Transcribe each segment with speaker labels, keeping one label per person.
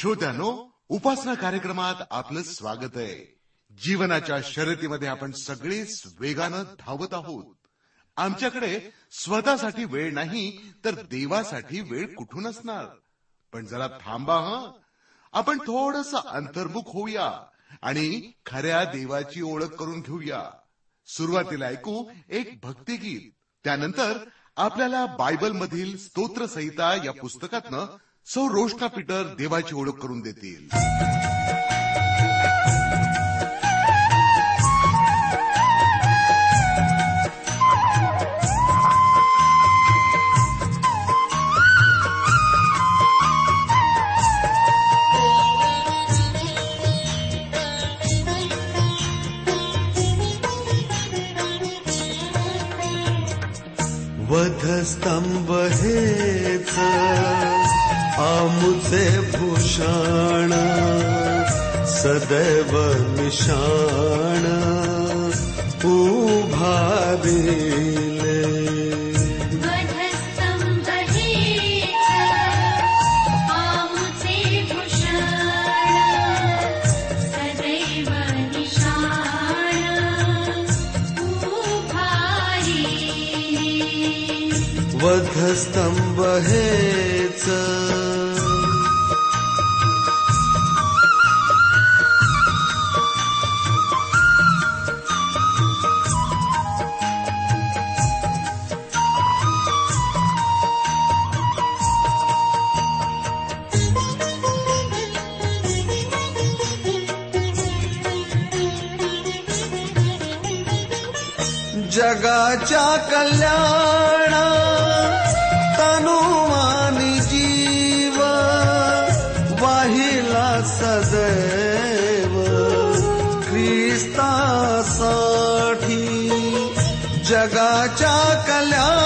Speaker 1: श्रोत्यानो उपासना कार्यक्रमात आपलं स्वागत आहे. जीवनाच्या शर्यतीमध्ये आपण सगळेच वेगानं धावत आहोत. आमच्याकडे स्वतःसाठी वेळ नाही तर देवासाठी वेळ कुठून असणार? पण जरा थांबा ह. आपण थोडस अंतर्मुख होऊया आणि खऱ्या देवाची ओळख करून घेऊया. सुरुवातीला ऐकू एक भक्तिगीत. त्यानंतर आपल्याला बायबल मधील स्तोत्र संहिता या पुस्तकातनं सौ रोष्टा पीटर देवाची ओळख करून देतील.
Speaker 2: वधस्तंभ हेच. आमुचे भूषण सदैव निशाण उभारिले
Speaker 3: वधस्तंभ हेच
Speaker 2: जगाच्या कल्याणा तनुमानी जीव वाहिला सदैव. ख्रिस्तासाठी जगाच्या कल्याण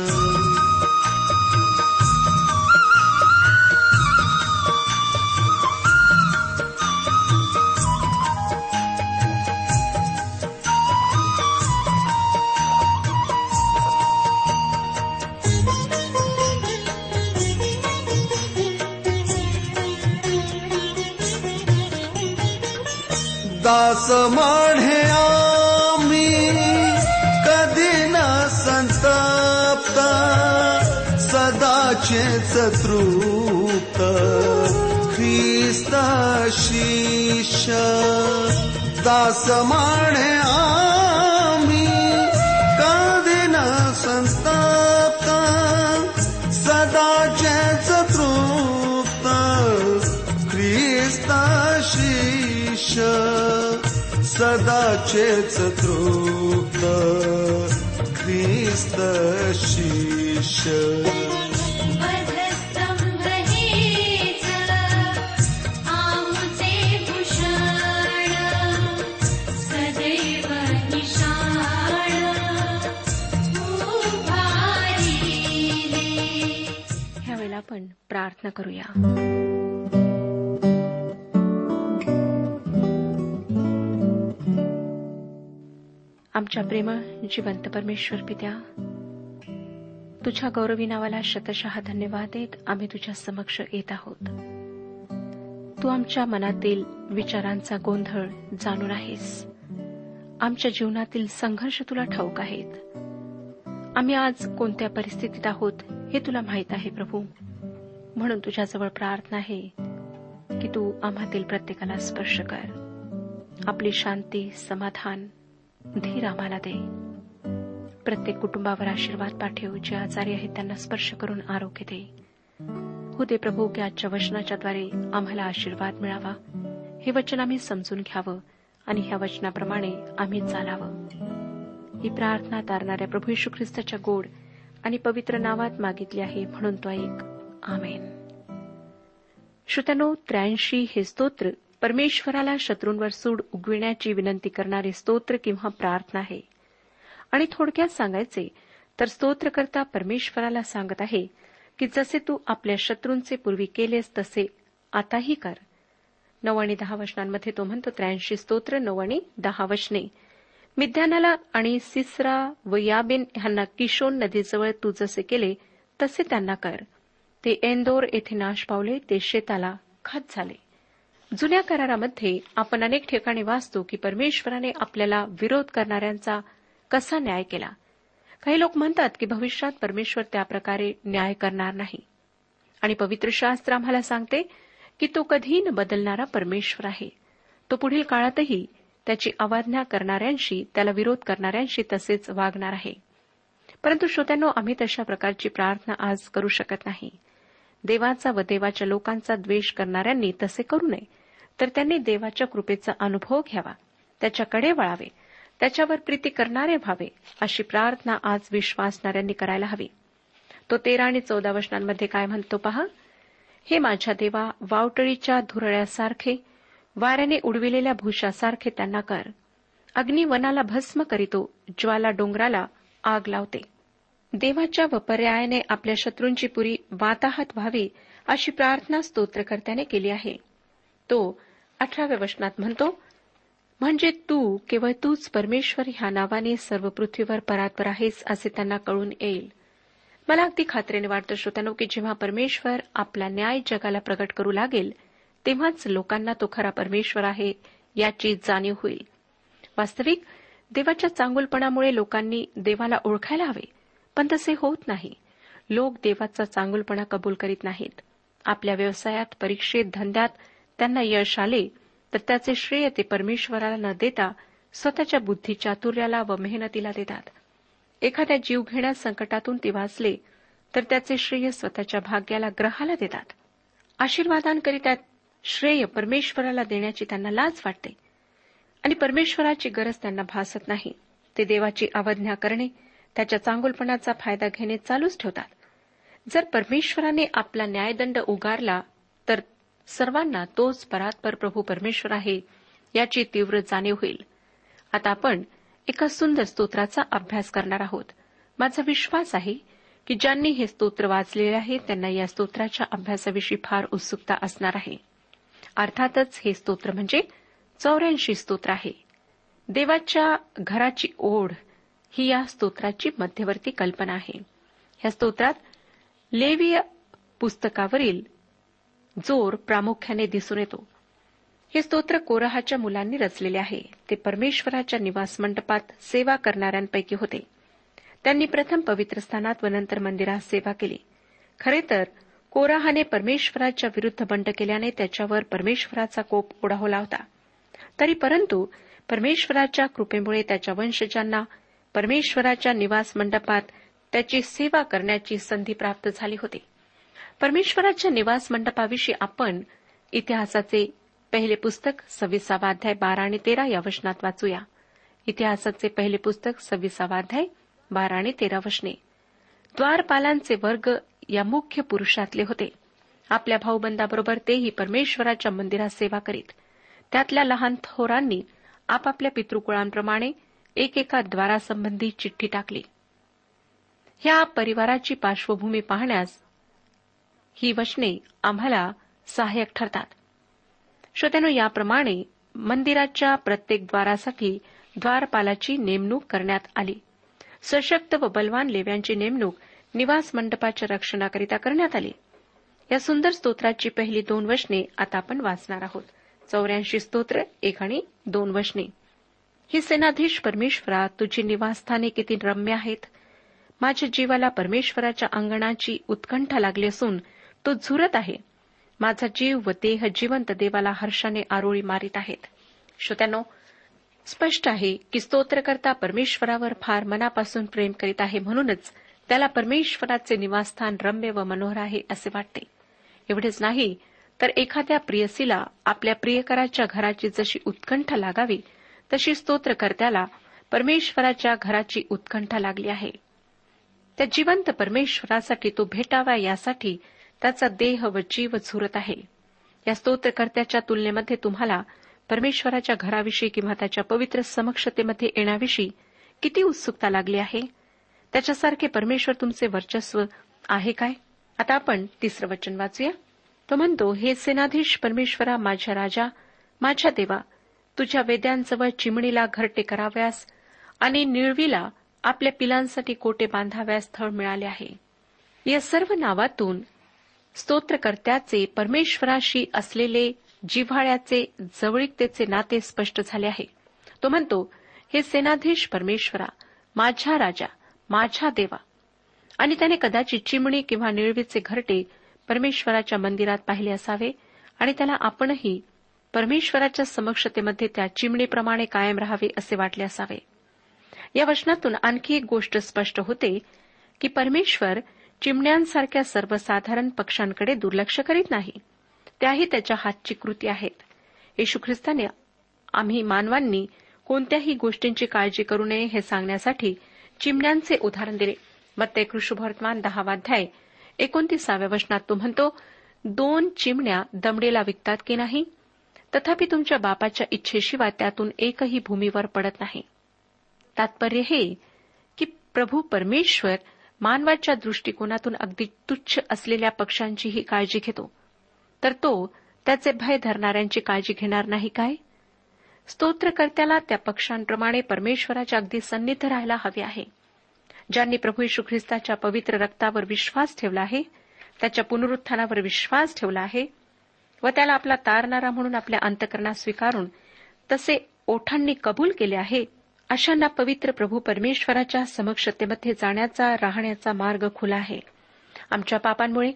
Speaker 2: दास माढे आम्ही कधी न संतप्त सदाचेच तृप्त ख्रिस्त शिष दास माढे सदा चे चिस्त शिषे
Speaker 4: हा वर्ण प्रथना आमच्या प्रेम जिवंत परमेश्वर पित्या तुझ्या गौरवी नावाला शतशः धन्यवाद देत आम्ही तुझ्या समक्ष येत आहोत. तू आमच्या मनातील विचारांचा गोंधळ जाणून आहेस. आमच्या जीवनातील संघर्ष तुला ठाऊक आहेत. आम्ही आज कोणत्या परिस्थितीत आहोत हे तुला माहीत आहे प्रभू. म्हणून तुझ्याजवळ प्रार्थना आहे की तू आम्हातील प्रत्येकाला स्पर्श कर. आपली शांती समाधान धीर आम्हाला दे. प्रत्येक कुटुंबावर आशीर्वाद पाठव जे आजारी आहेत त्यांना स्पर्श करून आरोग्य दे. हो दे प्रभू की आजच्या वचनाच्या द्वारे आम्हाला आशीर्वाद मिळावा. हे वचन आम्ही समजून घ्यावं आणि ह्या वचनाप्रमाणे आम्ही चालावं. ही प्रार्थना तारणाऱ्या प्रभू यशू ख्रिस्ताच्या गोड आणि पवित्र नावात मागितली आहे म्हणून तो ऐक. आमेन. श्रोत्यानो त्र्याऐंशी हे स्तोत्र परमेश्वराला शत्रूंवर सूड उगविण्याची विनंती करणारे स्तोत्र किंवा प्रार्थना आहे. आणि थोडक्यात सांगायचे तर स्तोत्रकर्ता परमेश्वराला सांगत आहे की जसे तू आपल्या शत्रूंचे पूर्वी केलेस तसे आताही कर. नऊ आणि दहा वचनांमध्ये तो म्हणतो त्र्याऐंशी स्तोत्र नऊ आणि दहा वचने. मिद्यानाला आणि सिसरा व याबिन ह्यांना किशोन नदीजवळ तू जसे केले तसे त्यांना कर. ते एंदोर येथे नाश पावले ते शेताला खत झाले. जुन्या करारामध्ये आपण अनेक ठिकाणी वाचतो की परमेश्वराने आपल्याला विरोध करणाऱ्यांचा कसा न्याय केला? काही लोक म्हणतात की भविष्यात परमेश्वर त्याप्रकारे न्याय करणार नाही. आणि पवित्र शास्त्र आम्हाला सांगते की तो कधी न बदलणारा परमेश्वर आहे. तो पुढील काळातही त्याची अवज्ञा करणाऱ्यांशी त्याला विरोध करणाऱ्यांशी तसेच वागणार आहे. परंतु श्रोत्यांनो आम्ही तशा प्रकारची प्रार्थना आज करू शकत नाही. देवाचा व देवाच्या लोकांचा द्वेष करणाऱ्यांनी तसे करू नये. तर त्यांनी देवाच्या कृपेचा अनुभव घ्यावा. त्याच्याकडे वळावे. त्याच्यावर प्रीती करणारे व्हावे अशी प्रार्थना आज विश्वासणाऱ्यांनी करायला हवी. तो तेरा आणि चौदा वचनांमध्ये काय म्हणतो पहा? हे माझ्या देवा वावटळीच्या धुरळ्यासारखे वाऱ्याने उडविलेल्या भूषासारखे त्यांना कर. अग्नी वनाला भस्म करीतो ज्वाला डोंगराला आग लावते. देवाच्या व पर्यायाने आपल्या शत्रूंची पुरी वाताहत व्हावी अशी प्रार्थना स्तोत्रकर्त्याने केली आहे. तो अठराव्या वचनात म्हणतो म्हणजे तू केवळ तूच परमेश्वर ह्या नावाने सर्व पृथ्वीवर परात्पर आहेस असे त्यांना कळून येईल. मला अगदी खात्रीने वाटतं श्रोत्यानो की जेव्हा परमेश्वर आपला न्याय जगाला प्रगट करू लागेल तेव्हाच लोकांना तो खरा परमेश्वर आहे याची जाणीव होईल. वास्तविक देवाच्या चांगुलपणामुळे लोकांनी देवाला ओळखायला हवे पण तसे होत नाही. लोक देवाचा चांगुलपणा कबूल करीत नाहीत. आपल्या व्यवसायात परीक्षेत धंद्यात त्यांना यश आले तर त्याचे श्रेय ते परमेश्वराला न देता स्वतःच्या बुद्धी चातुर्याला व मेहनतीला देतात. एखाद्या जीवघेण्या संकटातून ते वाचले तर त्याचे श्रेय स्वतःच्या भाग्याला ग्रहाला देतात. आशीर्वादांकरिता श्रेय परमेश्वराला देण्याची त्यांना लाज वाटते. आणि परमेश्वराची गरज त्यांना भासत नाही. ते देवाची अवज्ञा करणे त्याच्या चांगुलपणाचा फायदा घेणे चालूच ठेवतात. जर परमेश्वराने आपला न्यायदंड उगारला सर्वांना तोच परात्पर प्रभू परमेश्वर आहे याची तीव्र जाणीव होईल. आता आपण एका सुंदर स्तोत्राचा अभ्यास करणार आहोत. माझा विश्वास आहे की ज्यांनी हे स्तोत्र वाचलेले आहे त्यांना या स्तोत्राच्या अभ्यासाविषयी फार उत्सुकता असणार आहे. अर्थातच हे स्तोत्र म्हणजे चौऱ्याऐंशी स्तोत्र आहे. देवाच्या घराची ओढ ही या स्तोत्राची मध्यवर्ती कल्पना आहे. या स्तोत्रात लेवीय पुस्तकावरील जोर प्रामुख्याने दिसून येतो. हे स्तोत्र कोरहाच्या मुलांनी रचलेले आहे. ते परमेश्वराच्या निवास मंडपात सेवा करणाऱ्यांपैकी होते. त्यांनी प्रथम पवित्र स्थानात व नंतर मंदिरात सेवा केली. खरे तर कोराहाने परमेश्वराच्या विरुद्ध बंड केल्याने त्याच्यावर परमेश्वराचा कोप ओढावला होता. तरी परंतु परमेश्वराच्या कृपेमुळे त्याच्या वंशजांना परमेश्वराच्या निवास मंडपात त्याची सेवा करण्याची संधी प्राप्त झाली होती. परमेश्वराच्या निवास मंडपाविषयी आपण इतिहासाचे पहिले पुस्तक सव्वीसावा अध्याय बारा आणि तेरा या वचनात वाचूया. इतिहासाचे पहिले पुस्तक सव्वीसावा अध्याय बारा आणि तेरा वचने. द्वारपालांचे वर्ग या मुख्य पुरुषातले होते. आपल्या भाऊबंदाबरोबर तेही परमेश्वराच्या मंदिरात सेवा करीत. त्यातल्या लहान थोरांनी आपापल्या पितृकुळांप्रमाणे एकेका द्वारासंबंधी चिठ्ठी टाकली. ह्या परिवाराची पार्श्वभूमी पाहण्यास ही वचने आम्हाला सहाय्यक ठरतात. श्रोत्यानो याप्रमाणे मंदिराच्या प्रत्येक द्वारासाठी द्वारपालाची नेमणूक करण्यात आली. सशक्त व बलवान लेव्यांची नेमणूक निवास मंडपाच्या रक्षणाकरिता करण्यात आली. या सुंदर स्तोत्राची पहिली दोन वचने आता आपण वाचणार आहोत. चौऱ्याऐंशी स्तोत्र एक आणि दोन वचने. ही सेनाधीश परमेश्वरा तुझी निवासस्थाने किती रम्य आहेत. माझ्या जीवाला परमेश्वराच्या अंगणाची उत्कंठा लागली असून तो झुरत आहे. माझा जीव व देह जिवंत देवाला हर्षाने आरोळी मारित आहेत. श्रोत्यानो स्पष्ट आहे की स्तोत्रकर्ता परमेश्वरावर फार मनापासून प्रेम करीत आहे म्हणूनच त्याला परमेश्वराचे निवासस्थान रम्य व मनोहर आहे असे वाटते. एवढेच नाही तर एखाद्या प्रियसीला आपल्या प्रियकराच्या घराची जशी उत्कंठा लागावी तशी स्तोत्रकर्त्याला परमेश्वराच्या घराची उत्कंठा लागली आहे. त्या जिवंत परमेश्वरासाठी तो भेटावा यासाठी त्याचा देह व जीव झुरत आहे. या स्तोत्रकर्त्याच्या तुलनेमध्ये तुम्हाला परमेश्वराच्या घराविषयी किंवा त्याच्या पवित्र समक्षतेमध्ये येण्याविषयी किती उत्सुकता लागली आहे? त्याच्यासारखे परमेश्वर तुमचे वर्चस्व आहे काय? आता आपण तिसरं वचन वाचूया. तो म्हणतो हे सेनाधीश परमेश्वरा माझ्या राजा माझ्या देवा तुझ्या वेद्यांजवळ चिमणीला घरटे कराव्यास आणि निळवीला आपल्या पिलांसाठी कोटे बांधाव्यास स्थळ मिळाले आहे. या सर्व नावातून स्तोत्रकर्त्याचे परमेश्वराशी असलेले जिव्हाळ्याचे जवळीकतेचे नाते स्पष्ट झाले आहे. तो म्हणतो हे सेनाधीश परमेश्वरा माझ्या राजा माझ्या देवा. आणि त्याने कदाचित चिमणी किंवा निळवीचे घरटे परमेश्वराच्या मंदिरात पाहिले असावे आणि त्याला आपणही परमेश्वराच्या समक्षतेमध्ये त्या चिमणीप्रमाणे कायम राहावे असे वाटले असावे. या वचनातून आणखी एक गोष्ट स्पष्ट होते की परमेश्वर चिमण्यांसारख्या सर्वसाधारण पक्षांकडे दुर्लक्ष करीत नाही. त्याही त्याच्या हातची कृती आहेत. येशू ख्रिस्ताने आम्ही मानवांनी कोणत्याही गोष्टींची काळजी करू नये हे सांगण्यासाठी चिमण्यांचे उदाहरण दिले. मत्ते ते दहावाध्याय एकोणतीसाव्या वचनात तो म्हणतो दोन चिमण्या दमडीला विकतात की नाही? तथापि तुमच्या बापाच्या इच्छेशिवाय त्यातून एकही भूमीवर पडत नाही. तात्पर्य हे की प्रभू परमेश्वर मानवाच्या दृष्टिकोनातून अगदी तुच्छ असलेल्या पक्षांचीही काळजी घेतो. तर तो त्याचे भय धरणाऱ्यांची काळजी घेणार नाही काय? स्तोत्रकर्त्याला त्या पक्षांप्रमाणे परमेश्वराच्या अगदी सन्निध राहायला हवे आहे. ज्यांनी प्रभू यशू ख्रिस्ताच्या पवित्र रक्तावर विश्वास ठेवला आहे त्याच्या पुनरुत्थानावर विश्वास ठेवला आहे व त्याला आपला तारणारा म्हणून आपल्या अंतकरणात स्वीकारून तसे ओठांनी कबूल केले आहे अशांना पवित्र प्रभू परमेश्वराच्या समक्षतेमध्ये जाण्याचा राहण्याचा मार्ग खुला आहे. आमच्या पापांमुळे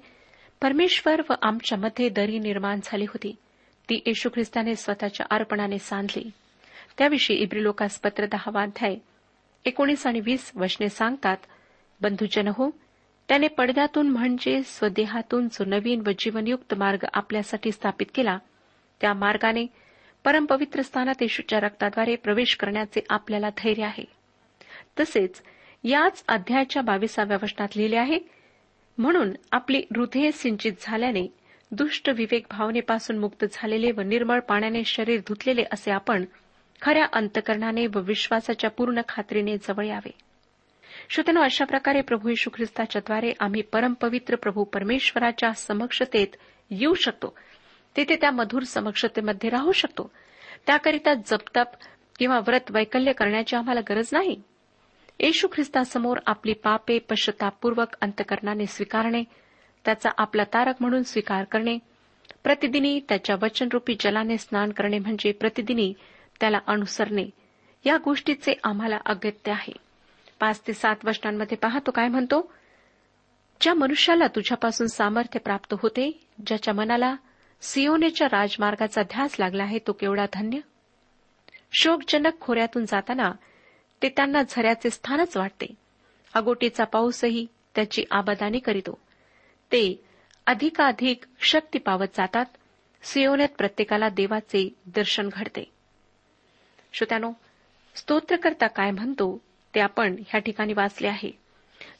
Speaker 4: परमेश्वर व आमच्यामध्ये दरी निर्माण झाली होती. ती येशू ख्रिस्ताने स्वतःच्या अर्पणाने सांधली. त्याविषयी इब्रिलोकास पत्र दहावाध्याय एकोणीस आणि वीस वचने सांगतात बंधुजन हो त्याने पडद्यातून म्हणजे स्वदेहातून जो नवीन व जीवनयुक्त मार्ग आपल्यासाठी स्थापित केला. त्या मार्गाने परमपवित्र स्थानात येशूच्या रक्ताद्वारे प्रवेश करण्याचे आपल्याला धैर्य आहे. तसेच याच अध्यायाच्या बावीसाव्या वचनात लिहिले आहे म्हणून आपली हृदय सिंचित झाल्याने दुष्ट विवेक भावनेपासून मुक्त झालेले व निर्मळ पाण्याने शरीर धुतलेले असे आपण खऱ्या अंतकरणाने व विश्वासाच्या पूर्ण खात्रीने जवळ यावे. श्रोत्यानो अशा प्रकारे प्रभू यशू ख्रिस्ताच्याद्वारे आम्ही परमपवित्र प्रभू परमेश्वराच्या समक्षतेत येऊ शकतो. तिथे त्या मधुर समक्षतेमध्ये राहू शकतो. त्याकरिता जपतप किंवा व्रत वैकल्य करण्याची आम्हाला गरज नाही. येशू ख्रिस्तासमोर आपली पापे पश्चतापूर्वक अंतकरणाने स्वीकारणे त्याचा आपला तारक म्हणून स्वीकार करणे प्रतिदिनी त्याच्या वचनरूपी जलाने स्नान करणे म्हणजे प्रतिदिनी त्याला अनुसरणे या गोष्टीचे आम्हाला अगत्य आहे. पाच ते सात वचनांमध्ये पाहतो काय म्हणतो? ज्या मनुष्याला तुझ्यापासून सामर्थ्य प्राप्त होते ज्याच्या मनाला सिओनेच्या राजमार्गाचा ध्यास लागला आहे तो केवढा धन्य. शोकजनक खोऱ्यातून जाताना ते त्यांना झऱ्याचे स्थानच वाटते. अगोटीचा पाऊसही त्याची आबादानी करीतो. ते अधिकाधिक शक्ती पावत जातात. सिओनेत प्रत्येकाला देवाचे दर्शन घडते. श्रोत्यानो स्तोत्रकर्ता काय म्हणतो ते आपण ह्या ठिकाणी वाचले आहे.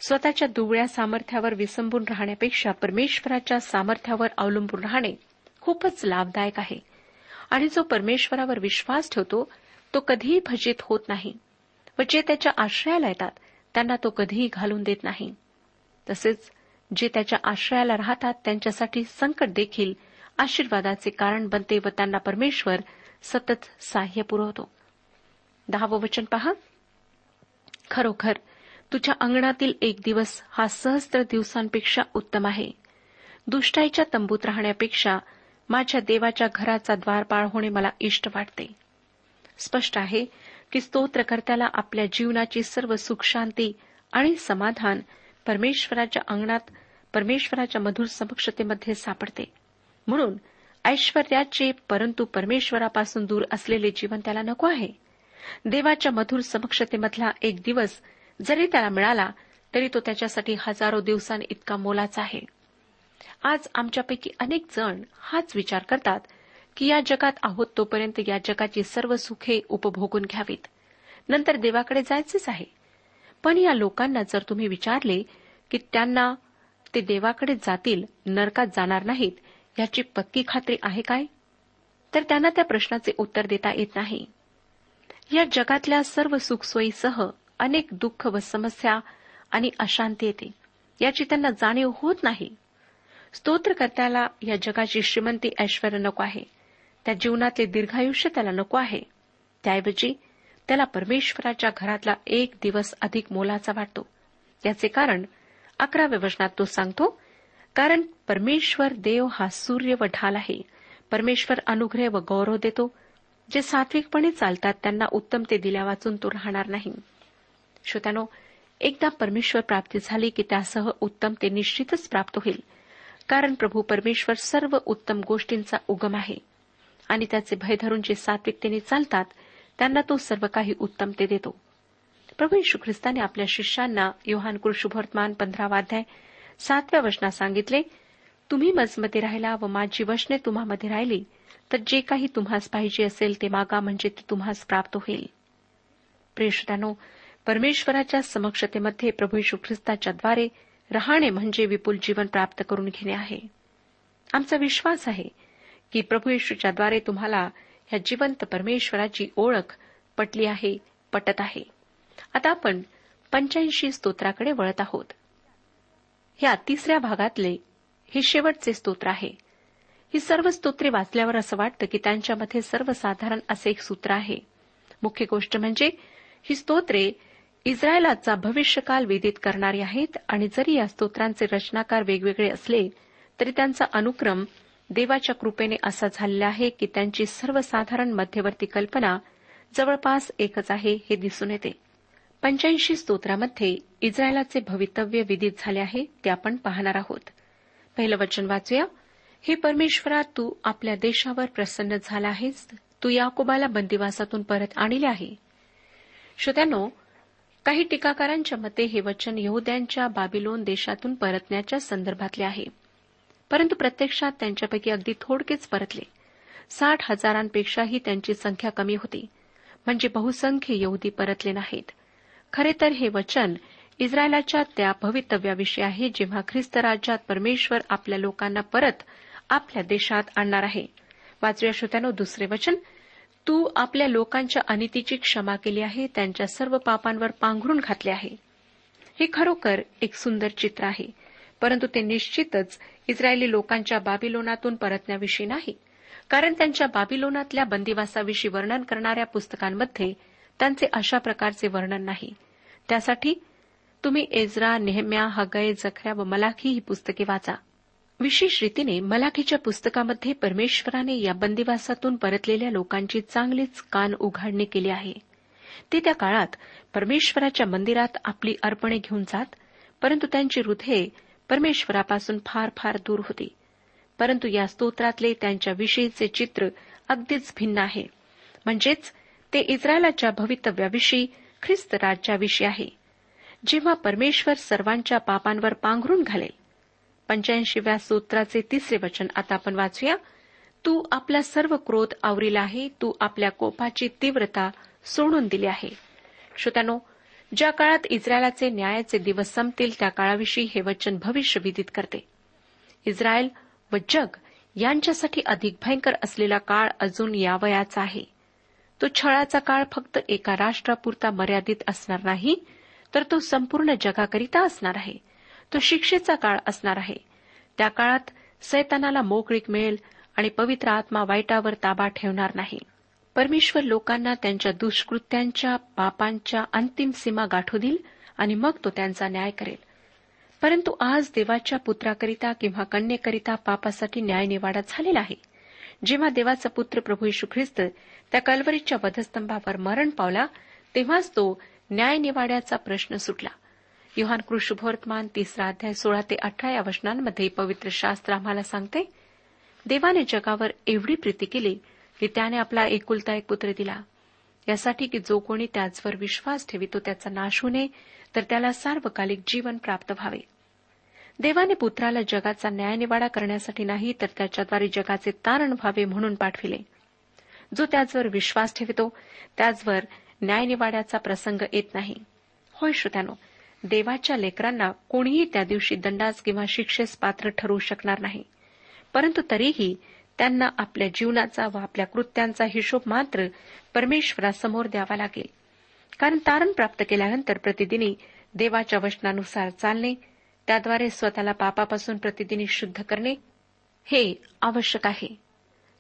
Speaker 4: स्वतःच्या दुबळ्या सामर्थ्यावर विसंबून राहण्यापेक्षा परमेश्वराच्या सामर्थ्यावर अवलंबून राहणे खूपच लाभदायक आहे. आणि जो परमेश्वरावर विश्वास ठेवतो तो कधीही भजित होत नाही व जे त्याच्या आश्रयाला येतात त्यांना तो कधीही घालून देत नाही. तसेच जे त्याच्या आश्रयाला राहतात त्यांच्यासाठी संकट देखील आशीर्वादाचे कारण बनते व त्यांना परमेश्वर सतत सहाय्य पुरवतो. दहावं वचन पहा. खरोखर तुझ्या अंगणातील एक दिवस हा सहस्त्र दिवसांपेक्षा उत्तम आहे. दुष्टाईच्या तंबूत राहण्यापेक्षा माझ्या देवाच्या घराचा द्वारपाळ होणे मला इष्ट वाटते. स्पष्ट आहे की स्तोत्रकर्त्याला आपल्या जीवनाची सर्व सुखशांती आणि समाधान परमेश्वराच्या अंगणात परमेश्वराच्या मधुर समक्षतेमध्ये सापडते. म्हणून ऐश्वर्याचे परंतु परमेश्वरापासून दूर असलेले जीवन त्याला नको आहे. देवाच्या मधुर समक्षतेमधला एक दिवस जरी त्याला मिळाला तरी तो त्याच्यासाठी हजारो दिवसांइतका मोलाचा आहे. आज आमच्यापैकी अनेक जण हाच विचार करतात की या जगात आहोत तोपर्यंत या जगाची सर्व सुखे उपभोगून घ्यावीत. नंतर देवाकडे जायचेच आहे. पण या लोकांना जर तुम्ही विचारले की त्यांना ते देवाकडे जातील नरकात जाणार नाहीत याची पक्की खात्री आहे काय? तर त्यांना त्या प्रश्नाचे उत्तर देता येत नाही. या जगातल्या सर्व सुखसोयीसह अनेक दुःख व समस्या आणि अशांती येते. याची त्यांना जाणीव होत नाही. स्तोत्रकर्त्याला या जगाची श्रीमंती ऐश्वर नको आहे. त्या जीवनातले दीर्घायुष्य त्याला नको आहे. त्याऐवजी त्याला परमेश्वराच्या घरातला एक दिवस अधिक मोलाचा वाटतो. याचे कारण अकराव्या वचनात तो सांगतो कारण परमेश्वर देव हा सूर्य व ढाल आहे. परमेश्वर अनुग्रह व गौरव देतो. जे सात्विकपणे चालतात त्यांना उत्तम ते दिल्या वाचून तो राहणार नाही. श्रोत्यानो एकदा परमेश्वर प्राप्ती झाली की त्यासह उत्तम ते निश्चितच प्राप्त होईल. कारण प्रभू परमेश्वर सर्व उत्तम गोष्टींचा उगम आहे. आणि त्याचे भय धरून जे सात्विकतेने चालतात त्यांना तो सर्व काही उत्तम ते देतो. प्रभू यशू ख्रिस्ताने आपल्या शिष्यांना योहान शुभवर्तमान पंधरावाध्याय सातव्या वचनात सांगितले तुम्ही मजमध्ये राहिला व माझी वचने तुम्हामध्ये राहिली तर जे काही तुम्हास पाहिजे असेल ते मागा म्हणजे ते तुम्हास प्राप्त होईल. प्रेषतानो परमेश्वराच्या समक्षतेमध्ये प्रभू यशू ख्रिस्ताच्याद्वारे राहणे म्हणजे विपुल जीवन प्राप्त करून घेणे आहे. आमचा विश्वास आहे की प्रभू येशूच्याद्वारे तुम्हाला ह्या जिवंत परमेश्वराची ओळख पटली आहे पटत आहे. आता आपण पंच्याऐंशी स्तोत्राकडे वळत आहोत. या तिसऱ्या भागातले हे शेवटचे स्तोत्र आहे. ही सर्व स्तोत्रे वाचल्यावर असं वाटतं की त्यांच्यामध्ये सर्वसाधारण असे एक सूत्र आहे. मुख्य गोष्ट म्हणजे ही स्तोत्रे इस्रायलाचा भविष्यकाल विदित करणारे आहेत आणि जरी या स्तोत्रांचे रचनाकार वेगवेगळे असले तरी त्यांचा अनुक्रम देवाच्या कृपेने असा झालेला आहे की त्यांची सर्वसाधारण मध्यवर्ती कल्पना जवळपास एकच आहे हे दिसून येते. पंच्याऐंशी स्तोत्रामध्ये इस्रायलाचे भवितव्य विदित झाले आहे ते आपण पाहणार आहोत. पहिलं वचन वाचूया. हे परमेश्वरा तू आपल्या देशावर प्रसन्न झाला आहेस. तू याकोबाला बंदिवासातून परत आणले आहे. श्रोत्यानो काही टीकाकारांच्या मते हे वचन यहुद्यांच्या बाबिलोन देशातून परतण्याच्या संदर्भातले आहे. परंतु प्रत्यक्षात त्यांच्यापैकी अगदी थोडकेच परतले. साठ हजारांपेक्षाही त्यांची संख्या कमी होती. म्हणजे बहुसंख्य यहुदी परतले नाहीत. खरे तर हे वचन इस्रायलाच्या त्या भवितव्याविषयी आहे जेव्हा ख्रिस्त राज्यात परमेश्वर आपल्या लोकांना परत आपल्या देशात आणणार आहे. वाचूया श्रोत्यानो दुसरे वचन. तू आपल्या लोकांच्या अनितीची क्षमा केली आहे त्यांच्या सर्व पापांवर पांघरून घातले आहे. हे खरोखर एक सुंदर चित्र आहे. परंतु ते निश्चितच इस्रायली लोकांच्या बाबिलोनातून परतण्याविषयी नाही. कारण त्यांच्या बाबिलोनातल्या बंदिवासाविषयी वर्णन करणाऱ्या पुस्तकांमध्ये त्यांचे अशा प्रकारचे वर्णन नाही. त्यासाठी तुम्ही एजरा नेहम्या हगय जखऱ्या व मलाखी ही पुस्तके वाचा. विशेष रीतीने मलाखीच्या पुस्तकामध्ये परमेश्वराने या बंदिवासातून परतलेल्या लोकांची चांगलीच कान उघाडणी केली आहे. ते त्या काळात परमेश्वराच्या मंदिरात आपली अर्पणे घेऊन जात परंतु त्यांची हृदये परमेश्वरापासून फार फार दूर होती. परंतु या स्तोत्रातले त्यांच्याविषयीचे चित्र अगदीच भिन्न आहे. म्हणजेच ते इस्रायलाच्या भवितव्याविषयी ख्रिस्त राज्याविषयी आहे. जेव्हा परमेश्वर सर्वांच्या पापांवर पांघरून घालेल पंच्याऐंशीव्या सूत्राचे तिसरे वचन आता आपण वाचूया. तू आपला सर्व क्रोध आवरीला आहे तू आपल्या कोपाची तीव्रता सोडून दिली आहे. श्रोत्यानो ज्या काळात इस्रायलाचे न्यायाचे दिवस संपतील त्या काळाविषयी हे वचन भविष्य विदित करते. इस्रायल व जग यांच्यासाठी अधिक भयंकर असलेला काळ अजून यावयाचा आहे. तो छळाचा काळ फक्त एका राष्ट्रापुरता मर्यादित असणार नाही तर तो संपूर्ण जगाकरिता असणार आहे. तो शिक्षेचा काळ असणार आहे. त्या काळात सैतानाला मोकळीक मिळेल आणि पवित्र आत्मा वाईटावर ताबा ठेवणार नाही. परमेश्वर लोकांना त्यांच्या दुष्कृत्यांच्या पापांच्या अंतिम सीमा गाठू देईल आणि मग तो त्यांचा न्याय करेल. परंतु आज देवाच्या पुत्राकरिता किंवा कन्येकरिता पापासाठी न्याय निवाडा झालेला आहे. जेव्हा देवाचा पुत्र प्रभू यशू ख्रिस्त त्या कलवरीच्या वधस्तंभावर मरण पावला तेव्हाच तो न्याय निवाड्याचा प्रश्न सुटला. युहान कृष्णभवर्तमान तिसरा अध्याय सोळा ते अठरा या वचनांमध्ये पवित्र शास्त्र आम्हाला सांगते देवाने जगावर एवढी प्रीती केली की त्याने आपला एकुलता एक पुत्र दिला. यासाठी की जो कोणी त्याचवर विश्वास ठेवितो त्याचा नाश होऊ नये तर त्याला सार्वकालिक जीवन प्राप्त व्हावे. देवाने पुत्राला जगाचा न्यायनिवाडा करण्यासाठी नाही तर त्याच्याद्वारे जगाचे तारण व्हावे म्हणून पाठविले. जो त्याचवर विश्वास ठेवितो त्याचवर न्यायनिवाड्याचा प्रसंग येत नाही. होय श्रोत्यानो देवाच्या लेकरांना कोणीही त्या दिवशी दंडास किंवा शिक्षेस पात्र ठरवू शकणार नाही. परंतु तरीही त्यांना आपल्या जीवनाचा व आपल्या कृत्यांचा हिशोब मात्र परमेश्वरासमोर द्यावा लागेल. कारण तारण प्राप्त केल्यानंतर प्रतिदिनी देवाच्या वचनानुसार चालणे त्याद्वारे स्वतःला पापापासून प्रतिदिनी शुद्ध करणे हे आवश्यक आहे.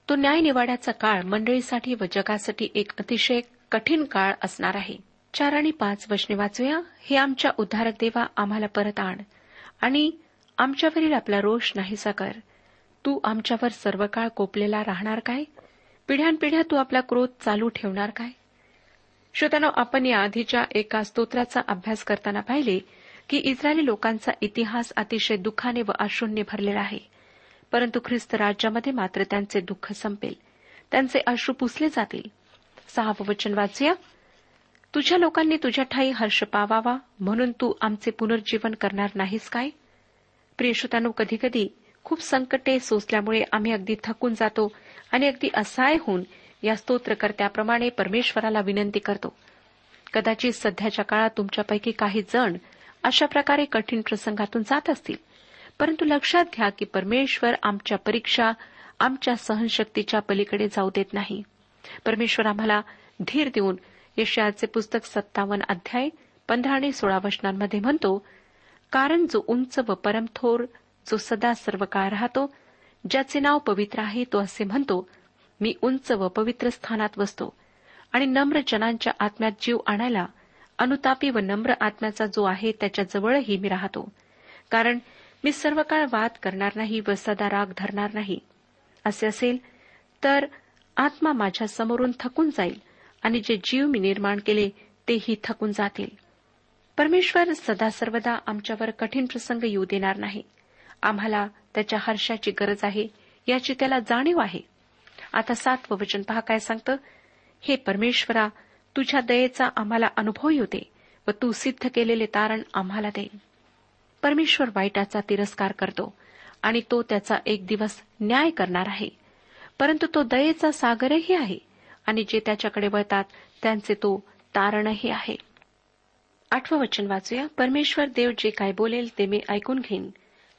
Speaker 4: तो न्यायनिवाड्याचा काळ मंडळीसाठी व जगासाठी एक अतिशय कठीण काळ असणार आहे. चार आणि पाच वचने वाचूया. हे आमच्या उद्धारक देवा आम्हाला परत आण. आणि आमच्यावरील आपला रोष नाहीसा कर. तू आमच्यावर सर्व काळ कोपलेला राहणार काय? पिढ्यानपिढ्या तू आपला क्रोध चालू ठेवणार काय? श्रोत्यानो आपण या आधीच्या एका स्तोत्राचा अभ्यास करताना पाहिले की इस्रायली लोकांचा इतिहास अतिशय दुःखाने व अशून्य भरलेला आहे. परंतु ख्रिस्त राज्यामध्ये मात्र त्यांचे दुःख संपेल. त्यांचे अश्रू पुसले जातील. सहावं वचन वाचूया. तुझ्या लोकांनी तुझ्या ठाई हर्ष पावावा म्हणून तू आमचे पुनर्जीवन करणार नाहीस काय? प्रियश्रोतांनो कधीकधी खूप संकटे सोसल्यामुळे आम्ही अगदी थकून जातो आणि अगदी असहाय होऊन या स्तोत्रकर्त्याप्रमाणे परमेश्वराला विनंती करतो. कदाचित सध्याच्या काळात तुमच्यापैकी काही जण अशा प्रकारे कठीण प्रसंगातून जात असतील. परंतु लक्षात घ्या की परमेश्वर आमच्या परीक्षा आमच्या सहनशक्तीच्या पलीकडे जाऊ देत नाही. परमेश्वर आम्हाला धीर देऊन यशयाचे पुस्तक सत्तावन्न अध्याय पंधरा आणि सोळा वचनांमध्ये म्हणतो कारण जो उंच व परमथोर जो सदा सर्व काळ राहतो ज्याचे नाव पवित्र आहे तो असे म्हणतो मी उंच व पवित्र स्थानात बसतो आणि नम्र जनांच्या आत्म्यात जीव आणायला अनुतापी व नम्र आत्म्याचा जो आहे त्याच्याजवळही मी राहतो. कारण मी सर्व काळ वाद करणार नाही व सदा राग धरणार नाही. असे असेल तर आत्मा माझ्या समोरून थकून जाईल आणि जे जीव मी निर्माण केले तेही थकून जातील. परमेश्वर सदा सर्वदा आमच्यावर कठीण प्रसंग येऊ देणार नाही. आम्हाला त्याच्या हर्षाची गरज आहे याची त्याला जाणीव आहे. आता सातवं वचन पहा काय सांगतं? हे परमेश्वरा तुझ्या दयेचा आम्हाला अनुभव येऊ दे व तू सिद्ध केलेले तारण आम्हाला दे. परमेश्वर वाईटाचा तिरस्कार करतो आणि तो त्याचा एक दिवस न्याय करणार आहे. परंतु तो दयेचा सागरही आहे. आणि जे त्याच्याकडे वळतात त्यांचे तो तारणही आहे. आठवं वचन वाचूया. परमेश्वर देव जे काय बोलेल ते मी ऐकून घेईन.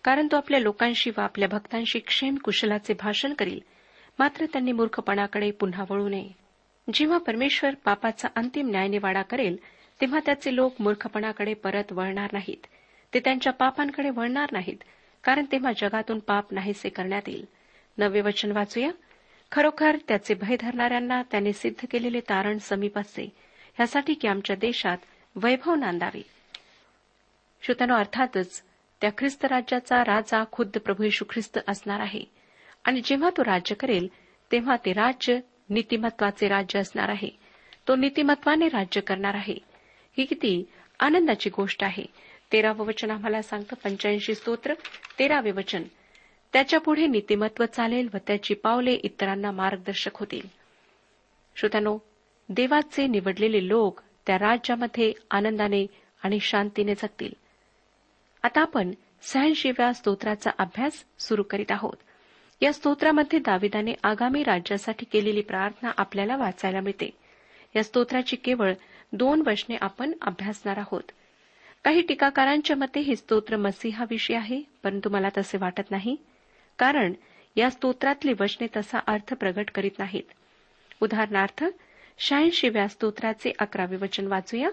Speaker 4: कारण तो आपल्या लोकांशी व आपल्या भक्तांशी क्षेम कुशलाचे भाषण करील. मात्र त्यांनी मूर्खपणाकडे पुन्हा वळू नये. जेव्हा परमेश्वर पापाचा अंतिम न्यायनिवाडा करेल तेव्हा त्याचे लोक मूर्खपणाकडे परत वळणार नाहीत. ते त्यांच्या पापांकडे वळणार नाहीत कारण तेव्हा जगातून पाप नाहीसे करण्यात येईल. नवे वचन वाचूया. खरोखर त्याचे भय धरणाऱ्यांना त्याने सिद्ध केलेले तारण समीप असे यासाठी की आमच्या देशात वैभव नांदावे. श्रोत्यानो अर्थातच त्या ख्रिस्त राज्याचा राजा खुद्द प्रभू येशू ख्रिस्त असणार आहे. आणि जेव्हा तो राज्य करेल तेव्हा ते राज्य नीतिमत्वाचे राज्य असणार आहे. तो नीतिमत्वाने राज्य करणार आहे. ही किती आनंदाची गोष्ट आहे. तेरावं वचन आम्हाला सांगतं पंच्याऐंशी स्तोत्र तेरावे वचन. त्याच्या पुढे नीतिमत्व चालेल व त्याची पावले इतरांना मार्गदर्शक होतील. श्रोत्यानो देवाचे निवडलेले लोक त्या राज्यामध्ये आनंदाने आणि शांतीने जगतील. आता आपण सहनशिव्या स्तोत्राचा अभ्यास सुरू करीत आहोत. या स्तोत्रामध्ये दाविदाने आगामी राज्यासाठी केलेली प्रार्थना आपल्याला वाचायला मिळते. या स्तोत्राची केवळ दोन वचने आपण अभ्यासणार आहोत. काही टीकाकारांच्या मते हे स्तोत्र मसीहाविषयी आहे परंतु मला तसे वाटत नाही. कारण या स्तोत्रातली वचने तसा अर्थ प्रगट करीत नाहीत. उदाहरणार्थ शहाऐंशीव्या स्तोत्राचे अकरावे वचन वाचूया.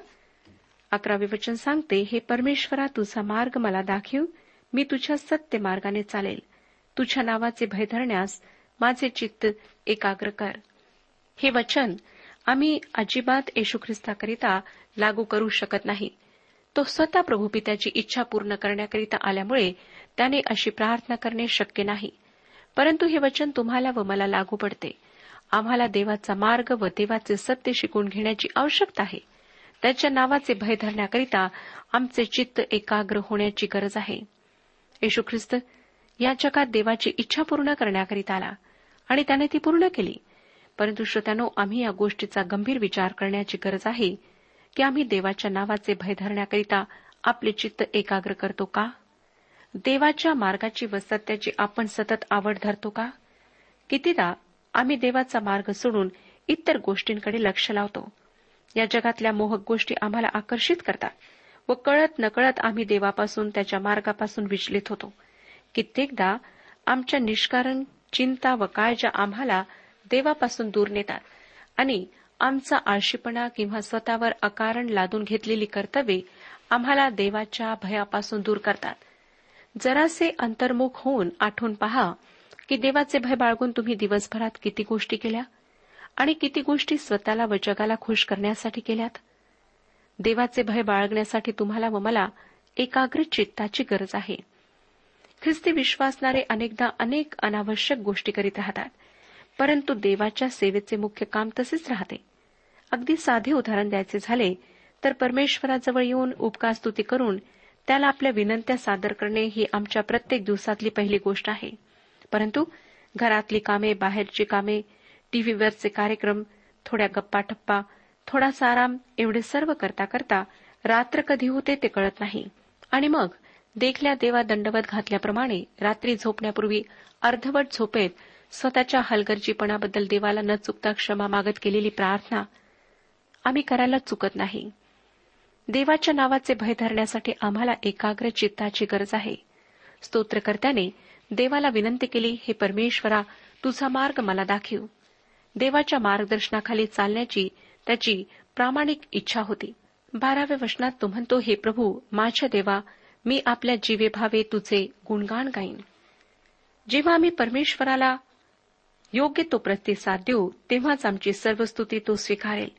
Speaker 4: अकरावे वचन सांगते हे परमेश्वरा तुझा मार्ग मला दाखव. मी तुझ्या सत्य मार्गाने चालेल. तुझ्या नावाचे भय धरण्यास माझे चित्त एकाग्र कर. हे वचन आम्ही अजिबात येशू ख्रिस्ताकरिता लागू करू शकत नाही. तो स्वतः प्रभू पित्याची इच्छा पूर्ण करण्याकरिता आल्यामुळे त्याने अशी प्रार्थना करणे शक्य नाही. परंतु हे वचन तुम्हाला व मला लागू पडते. आम्हाला देवाचा मार्ग व देवाचे सत्य शिकून घेण्याची आवश्यकता आहे. त्याच्या नावाचे भय धरण्याकरिता आमचे चित्त एकाग्र होण्याची गरज आहे. येशू ख्रिस्त या जगात देवाची इच्छा पूर्ण करण्याकरिता आला आणि त्याने ती पूर्ण केली. परंतु श्रोत्यानो आम्ही या गोष्टीचा गंभीर विचार करण्याची गरज आहे की आम्ही देवाच्या नावाचे भय धरण्याकरिता आपले चित्त एकाग्र करतो का? देवाच्या मार्गाची व सत्याची आपण सतत आवड धरतो का? कितीदा आम्ही देवाचा मार्ग सोडून इतर गोष्टींकडे लक्ष लावतो. या जगातल्या मोहक गोष्टी आम्हाला आकर्षित करतात व कळत नकळत आम्ही देवापासून त्याच्या मार्गापासून विचलित होतो. कित्येकदा आमच्या निष्कारण चिंता व काळजा आम्हाला देवापासून दूर नेतात आणि आमचा आळशीपणा किंवा स्वतःवर अकारण लादून घेतलेली कर्तव्ये आम्हाला देवाच्या भयापासून दूर करतात. जरासे अंतर्मुख होऊन आठवून पहा की देवाचे भय बाळगून तुम्ही दिवसभरात किती गोष्टी केल्या? आणि किती गोष्टी स्वतःला व जगाला खुश करण्यासाठी केल्यात? देवाचे भय बाळगण्यासाठी तुम्हाला व मला एकाग्र चित्ताची गरज आहे. ख्रिस्ती विश्वासणारे अनेकदा अनेक अनावश्यक गोष्टी करीत राहतात परंतु देवाच्या सेवेचे मुख्य काम तसेच राहते. अगदी साधे उदाहरण द्यायचे झाले तर परमेश्वराजवळ येऊन उपकारस्तुती करून त्याला आपल्या विनंत्या सादर करणे ही आमच्या प्रत्येक दिवसातली पहिली गोष्ट आहे. परंतु घरातली कामे बाहेरची कामे टीव्हीवरचे कार्यक्रम थोड्या गप्पा टप्पा थोडासा आराम एवढे सर्व करता करता रात्र कधी होते ते कळत नाही. आणि मग देखल्या देवा दंडवत घातल्याप्रमाणे रात्री झोपण्यापूर्वी अर्धवट झोपेत स्वतःच्या हलगर्जीपणाबद्दल देवाला न चुकता क्षमा मागत केलेली प्रार्थना आम्ही करायला चुकत नाही. देवाच्या नावाचे भय धरण्यासाठी आम्हाला एकाग्र चित्ताची गरज आहे. स्तोत्रकर्त्याने देवाला विनंती केली हे परमेश्वरा तुझा मार्ग मला दाखीव. देवाच्या मार्गदर्शनाखाली चालण्याची त्याची प्रामाणिक इच्छा होती. बाराव्या वचनात तो म्हणतो हे प्रभू माझ्या देवा मी आपल्या जीवे भावे तुझे गुणगान गाईन. जेव्हा आम्ही परमेश्वराला योग्य तो प्रतिसाद देऊ तेव्हाच आमची सर्व स्तुती तो स्वीकारेल.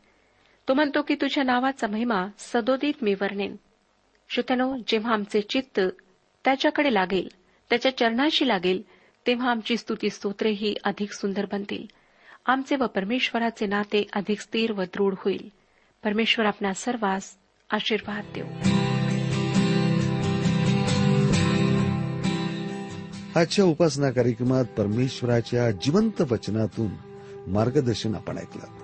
Speaker 4: तो म्हणतो की तुझ्या नावाचा महिमा सदोदित मी वर्णेन. श्रोत्यानो जेव्हा आमचे चित्त त्याच्याकडे लागेल त्याच्या चरणाशी लागेल तेव्हा आमची स्तुती स्तोत्रे ही अधिक सुंदर बनतील. आमचे व परमेश्वराचे नाते अधिक स्थिर व दृढ होईल. परमेश्वर आपल्या सर्वांस आशीर्वाद देऊ.
Speaker 5: आजच्या उपासना कार्यक्रमात परमेश्वराच्या जिवंत वचनातून मार्गदर्शन आपण ऐकलं.